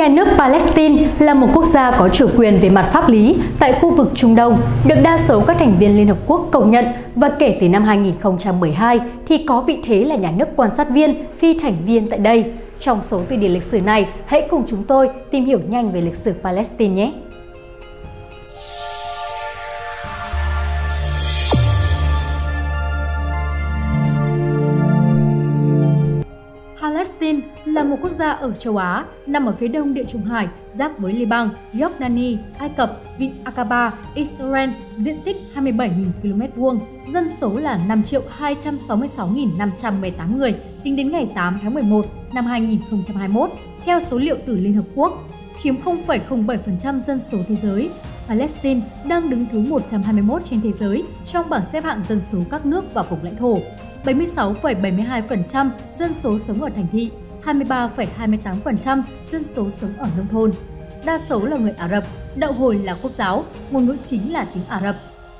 Nhà nước Palestine là một quốc gia có chủ quyền về mặt pháp lý tại khu vực Trung Đông, được đa số các thành viên Liên Hợp Quốc công nhận và kể từ năm 2012 thì có vị thế là nhà nước quan sát viên, phi thành viên tại đây. Trong số từ điển lịch sử này, hãy cùng chúng tôi tìm hiểu nhanh về lịch sử Palestine nhé! Một quốc gia ở châu Á, nằm ở phía đông Địa Trung Hải, giáp với Liban, Jordani, Ai Cập, Vịnh Aqaba, Israel, diện tích 27.000 km vuông, dân số là 5 266.518 người tính đến ngày 8 tháng 11 năm 2021, theo số liệu từ Liên Hợp Quốc, chiếm 0,07% dân số thế giới. Palestine đang đứng thứ 121 trên thế giới trong bảng xếp hạng dân số các nước và vùng lãnh thổ. 76,72% dân số sống ở thành thị, 23,28% dân số sống ở nông thôn. Đa số là người Ả Rập, đạo hồi là quốc giáo, ngôn ngữ chính là tiếng Ả Rập.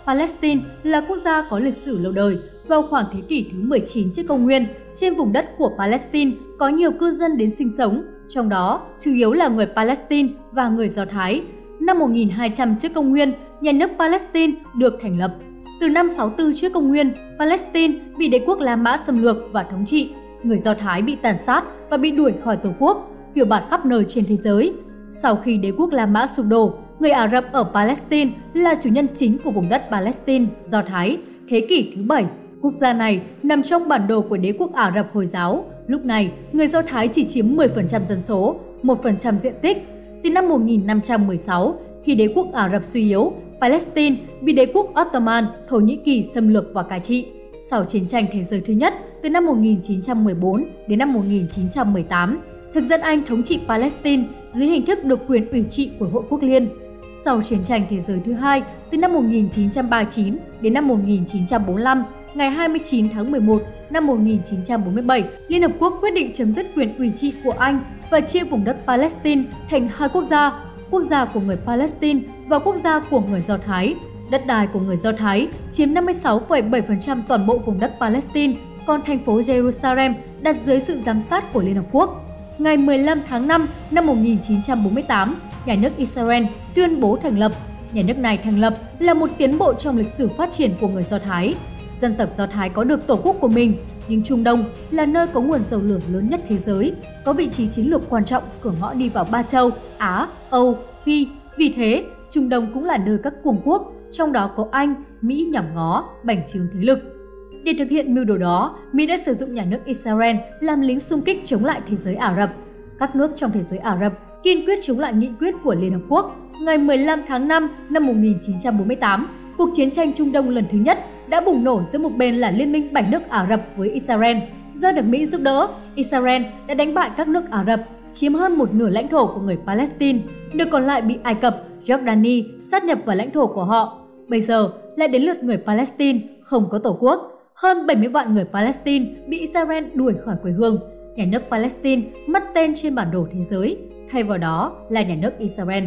Palestine là quốc gia có lịch sử lâu đời. Vào khoảng thế kỷ thứ 19 trước công nguyên, trên vùng đất của Palestine có nhiều cư dân đến sinh sống, trong đó chủ yếu là người Palestine và người Do Thái. Năm 1200 trước công nguyên, nhà nước Palestine được thành lập. Từ năm 64 trước công nguyên, Palestine bị đế quốc La Mã xâm lược và thống trị. Người Do Thái bị tàn sát và bị đuổi khỏi tổ quốc, phiêu bạt khắp nơi trên thế giới. Sau khi đế quốc La Mã sụp đổ, người Ả Rập ở Palestine là chủ nhân chính của vùng đất Palestine, Do Thái, thế kỷ thứ bảy. Quốc gia này nằm trong bản đồ của đế quốc Ả Rập Hồi giáo. Lúc này, người Do Thái chỉ chiếm 10% dân số, 1% diện tích. Từ năm 1516, khi đế quốc Ả Rập suy yếu, Palestine bị đế quốc Ottoman, Thổ Nhĩ Kỳ xâm lược và cai trị. Sau chiến tranh thế giới thứ nhất, từ năm 1914 đến năm 1918, thực dân Anh thống trị Palestine dưới hình thức độc quyền ủy trị của Hội Quốc Liên. Sau chiến tranh thế giới thứ hai, từ năm 1939 đến năm 1945, ngày 29 tháng 11 năm 1947, Liên Hợp Quốc quyết định chấm dứt quyền ủy trị của Anh và chia vùng đất Palestine thành hai quốc gia, quốc gia của người Palestine và quốc gia của người Do Thái. Đất đai của người Do Thái chiếm 56,7% toàn bộ vùng đất Palestine, còn thành phố Jerusalem đặt dưới sự giám sát của Liên Hợp Quốc. Ngày 15 tháng 5 năm 1948, nhà nước Israel tuyên bố thành lập. Nhà nước này thành lập là một tiến bộ trong lịch sử phát triển của người Do Thái. Dân tộc Do Thái có được tổ quốc của mình, nhưng Trung Đông là nơi có nguồn dầu lửa lớn nhất thế giới, có vị trí chiến lược quan trọng cửa ngõ đi vào ba châu Á, Âu, Phi. Vì thế, Trung Đông cũng là nơi các cường quốc, trong đó có Anh, Mỹ nhằm ngó, bành trướng thế lực. Để thực hiện mưu đồ đó, Mỹ đã sử dụng nhà nước Israel làm lính xung kích chống lại thế giới Ả Rập. Các nước trong thế giới Ả Rập kiên quyết chống lại nghị quyết của Liên Hợp Quốc. Ngày 15 tháng 5 năm 1948, cuộc chiến tranh Trung Đông lần thứ nhất đã bùng nổ giữa một bên là Liên minh bảy nước Ả Rập với Israel. Do được Mỹ giúp đỡ, Israel đã đánh bại các nước Ả Rập, chiếm hơn một nửa lãnh thổ của người Palestine, được còn lại bị Ai Cập, Jordani sát nhập vào lãnh thổ của họ. Bây giờ lại đến lượt người Palestine không có tổ quốc. Hơn 70 vạn người Palestine bị Israel đuổi khỏi quê hương. Nhà nước Palestine mất tên trên bản đồ thế giới, thay vào đó là nhà nước Israel.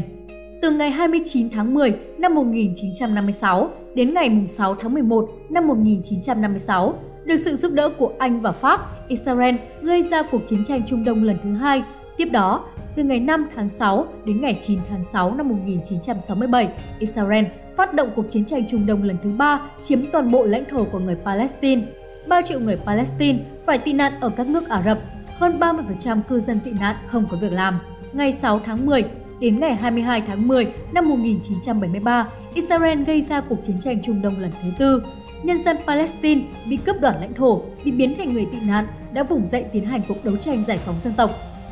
Từ ngày 29 tháng 10 năm 1956 đến ngày 6 tháng 11 năm 1956, được sự giúp đỡ của Anh và Pháp, Israel gây ra cuộc chiến tranh Trung Đông lần thứ hai. Tiếp đó, từ ngày 5 tháng 6 đến ngày 9 tháng 6 năm 1967, Israel phát động cuộc chiến tranh Trung Đông lần thứ ba chiếm toàn bộ lãnh thổ của người Palestine. 3 triệu người Palestine phải tị nạn ở các nước Ả Rập, hơn 30% cư dân tị nạn không có việc làm. Ngày 6 tháng 10 đến ngày 22 tháng 10 năm 1973, Israel gây ra cuộc chiến tranh Trung Đông lần thứ tư. Nhân dân Palestine bị cướp đoạt lãnh thổ, bị biến thành người tị nạn, đã vùng dậy tiến hành cuộc đấu tranh giải phóng dân tộc.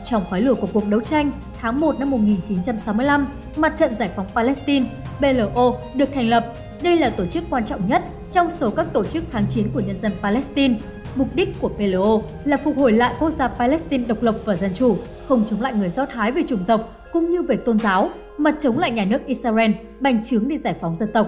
Trong khói lửa của cuộc đấu tranh, tháng 1 năm 1965, Mặt trận Giải phóng Palestine, PLO, được thành lập. Đây là tổ chức quan trọng nhất trong số các tổ chức kháng chiến của nhân dân Palestine. Mục đích của PLO là phục hồi lại quốc gia Palestine độc lập và dân chủ, không chống lại người Do Thái về chủng tộc cũng như về tôn giáo, mà chống lại nhà nước Israel, bành trướng để giải phóng dân tộc.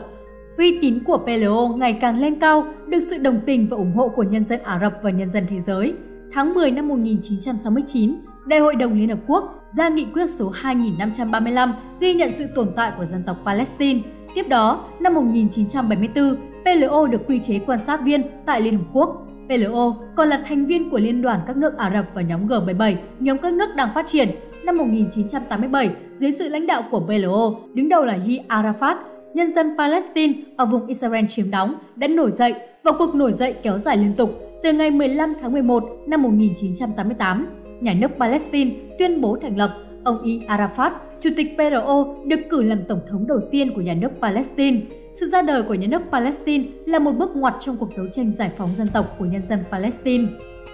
Uy tín của PLO ngày càng lên cao, được sự đồng tình và ủng hộ của nhân dân Ả Rập và nhân dân thế giới. Tháng 10 năm 1969, Đại hội đồng Liên Hợp Quốc ra nghị quyết số 2535 ghi nhận sự tồn tại của dân tộc Palestine. Tiếp đó, năm 1974, PLO được quy chế quan sát viên tại Liên Hợp Quốc. PLO còn là thành viên của Liên đoàn các nước Ả Rập và nhóm G77, nhóm các nước đang phát triển. năm 1987 dưới sự lãnh đạo của PLO, đứng đầu là Yi Arafat, nhân dân Palestine ở vùng Israel chiếm đóng đã nổi dậy và cuộc nổi dậy kéo dài liên tục từ ngày 15 tháng 11 năm 1988. Nhà nước Palestine tuyên bố thành lập ông Y Arafat, chủ tịch PLO, được cử làm tổng thống đầu tiên của nhà nước Palestine. Sự ra đời của nhà nước Palestine là một bước ngoặt trong cuộc đấu tranh giải phóng dân tộc của nhân dân Palestine.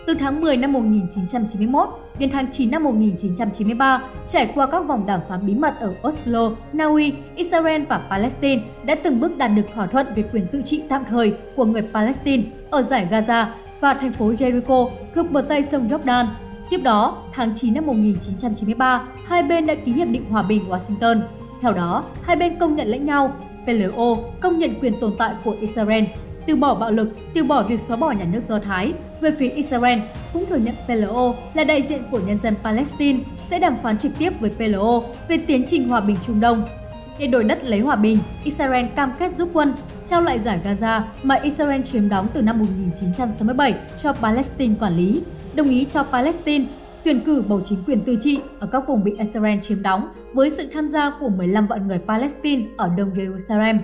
Từ tháng 10 năm 1991 đến tháng 9 năm 1993, trải qua các vòng đàm phán bí mật ở Oslo, Na Uy, Israel và Palestine đã từng bước đạt được thỏa thuận về quyền tự trị tạm thời của người Palestine ở giải Gaza và thành phố Jericho thuộc bờ Tây sông Jordan. Tiếp đó, tháng 9 năm 1993, hai bên đã ký Hiệp định Hòa bình Washington. Theo đó, hai bên công nhận lẫn nhau, PLO công nhận quyền tồn tại của Israel từ bỏ bạo lực, từ bỏ việc xóa bỏ nhà nước Do Thái. Về phía Israel, cũng thừa nhận PLO là đại diện của nhân dân Palestine sẽ đàm phán trực tiếp với PLO về tiến trình hòa bình Trung Đông. Để đổi đất lấy hòa bình, Israel cam kết giúp quân trao lại giải Gaza mà Israel chiếm đóng từ năm 1967 cho Palestine quản lý, đồng ý cho Palestine tuyển cử bầu chính quyền tự trị ở các vùng bị Israel chiếm đóng với sự tham gia của 15 vạn người Palestine ở Đông Jerusalem.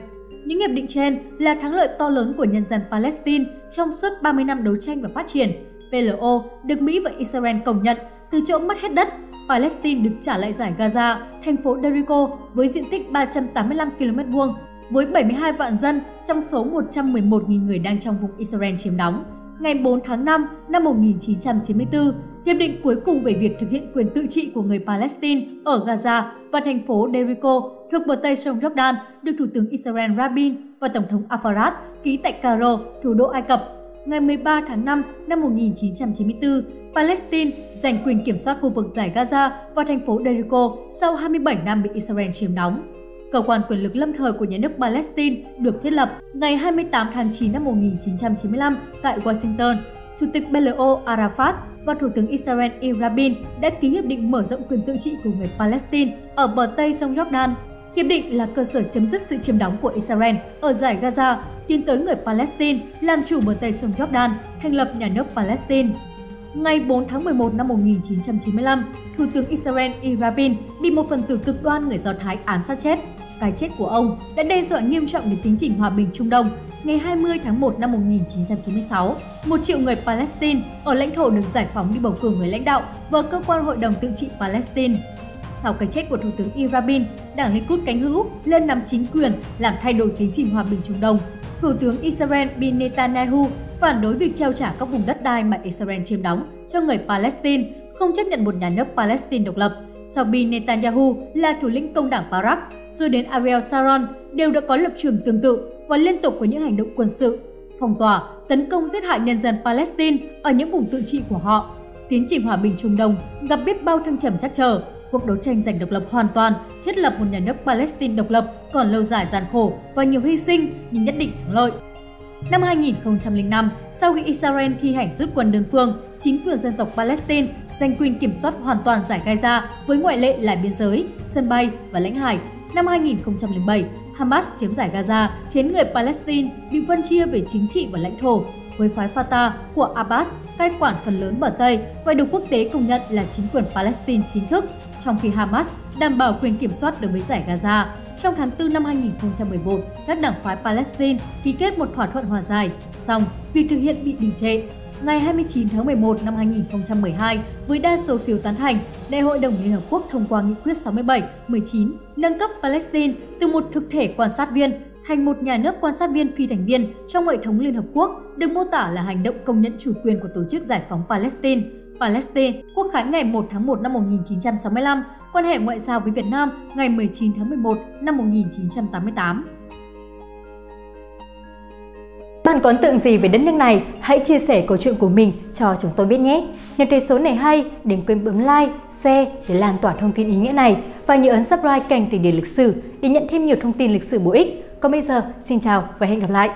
Những hiệp định trên là thắng lợi to lớn của nhân dân Palestine trong suốt 30 năm đấu tranh và phát triển. PLO được Mỹ và Israel công nhận từ chỗ mất hết đất, Palestine được trả lại giải Gaza, thành phố Jericho với diện tích 385 km vuông với 72 vạn dân trong số 111.000 người đang trong vùng Israel chiếm đóng. Ngày 4 tháng 5 năm 1994, hiệp định cuối cùng về việc thực hiện quyền tự trị của người Palestine ở Gaza và thành phố Derico thuộc bờ Tây sông Jordan được Thủ tướng Israel Rabin và Tổng thống Arafat ký tại Cairo, thủ đô Ai Cập. Ngày 13 tháng 5 năm 1994, Palestine giành quyền kiểm soát khu vực giải Gaza và thành phố Derico sau 27 năm bị Israel chiếm đóng. Cơ quan quyền lực lâm thời của nhà nước Palestine được thiết lập ngày 28 tháng 9 năm 1995 tại Washington. Chủ tịch PLO Arafat và Thủ tướng Israel Yair Rabin đã ký hiệp định mở rộng quyền tự trị của người Palestine ở bờ Tây sông Jordan. Hiệp định là cơ sở chấm dứt sự chiếm đóng của Israel ở giải Gaza, tiến tới người Palestine làm chủ bờ Tây sông Jordan, thành lập nhà nước Palestine. Ngày 4 tháng 11 năm 1995, Thủ tướng Israel Yair Rabin bị một phần tử cực đoan người Do Thái ám sát chết. Cái chết của ông đã đe dọa nghiêm trọng đến tiến trình hòa bình Trung Đông. Ngày 20 tháng 1 năm 1996, một triệu người Palestine ở lãnh thổ được giải phóng đi bầu cử người lãnh đạo vào cơ quan Hội đồng Tự trị Palestine. Sau cái chết của Thủ tướng Irabin, đảng Likud cánh hữu lên nắm chính quyền làm thay đổi tiến trình hòa bình Trung Đông. Thủ tướng Israel Bin Netanyahu phản đối việc trao trả các vùng đất đai mà Israel chiếm đóng cho người Palestine, không chấp nhận một nhà nước Palestine độc lập. Sau Bin Netanyahu là thủ lĩnh công đảng Barak, rồi đến Ariel Sharon đều đã có lập trường tương tự và liên tục có những hành động quân sự, phong tỏa, tấn công giết hại nhân dân Palestine ở những vùng tự trị của họ. Tiến trình hòa bình Trung Đông gặp biết bao thăng trầm chắc trở, cuộc đấu tranh giành độc lập hoàn toàn, thiết lập một nhà nước Palestine độc lập còn lâu dài gian khổ và nhiều hy sinh nhưng nhất định thắng lợi. Năm 2005, sau khi Israel thi hành rút quân đơn phương, chính quyền dân tộc Palestine giành quyền kiểm soát hoàn toàn giải Gaza với ngoại lệ là biên giới, sân bay và lãnh hải. Năm 2007, Hamas chiếm giải Gaza khiến người Palestine bị phân chia về chính trị và lãnh thổ, với phái Fatah của Abbas cai quản phần lớn bờ Tây và được quốc tế công nhận là chính quyền Palestine chính thức, trong khi Hamas đảm bảo quyền kiểm soát đối với giải Gaza. Trong tháng 4 năm 2011, các đảng phái Palestine ký kết một thỏa thuận hòa giải, song việc thực hiện bị đình trệ. Ngày 29 tháng 11 năm 2012, với đa số phiếu tán thành, Đại hội đồng Liên Hợp Quốc thông qua nghị quyết 67-19 nâng cấp Palestine từ một thực thể quan sát viên thành một nhà nước quan sát viên phi thành viên trong hệ thống Liên Hợp Quốc được mô tả là hành động công nhận chủ quyền của Tổ chức Giải phóng Palestine. Palestine, quốc khánh ngày 1 tháng 1 năm 1965, quan hệ ngoại giao với Việt Nam ngày 19 tháng 11 năm 1988. Bạn có ấn tượng gì về đất nước này? Hãy chia sẻ câu chuyện của mình cho chúng tôi biết nhé. Nếu thấy số này hay, đừng quên bấm like, share để lan tỏa thông tin ý nghĩa này và nhớ ấn subscribe kênh Tỷ Điển Lịch Sử để nhận thêm nhiều thông tin lịch sử bổ ích. Còn bây giờ, xin chào và hẹn gặp lại!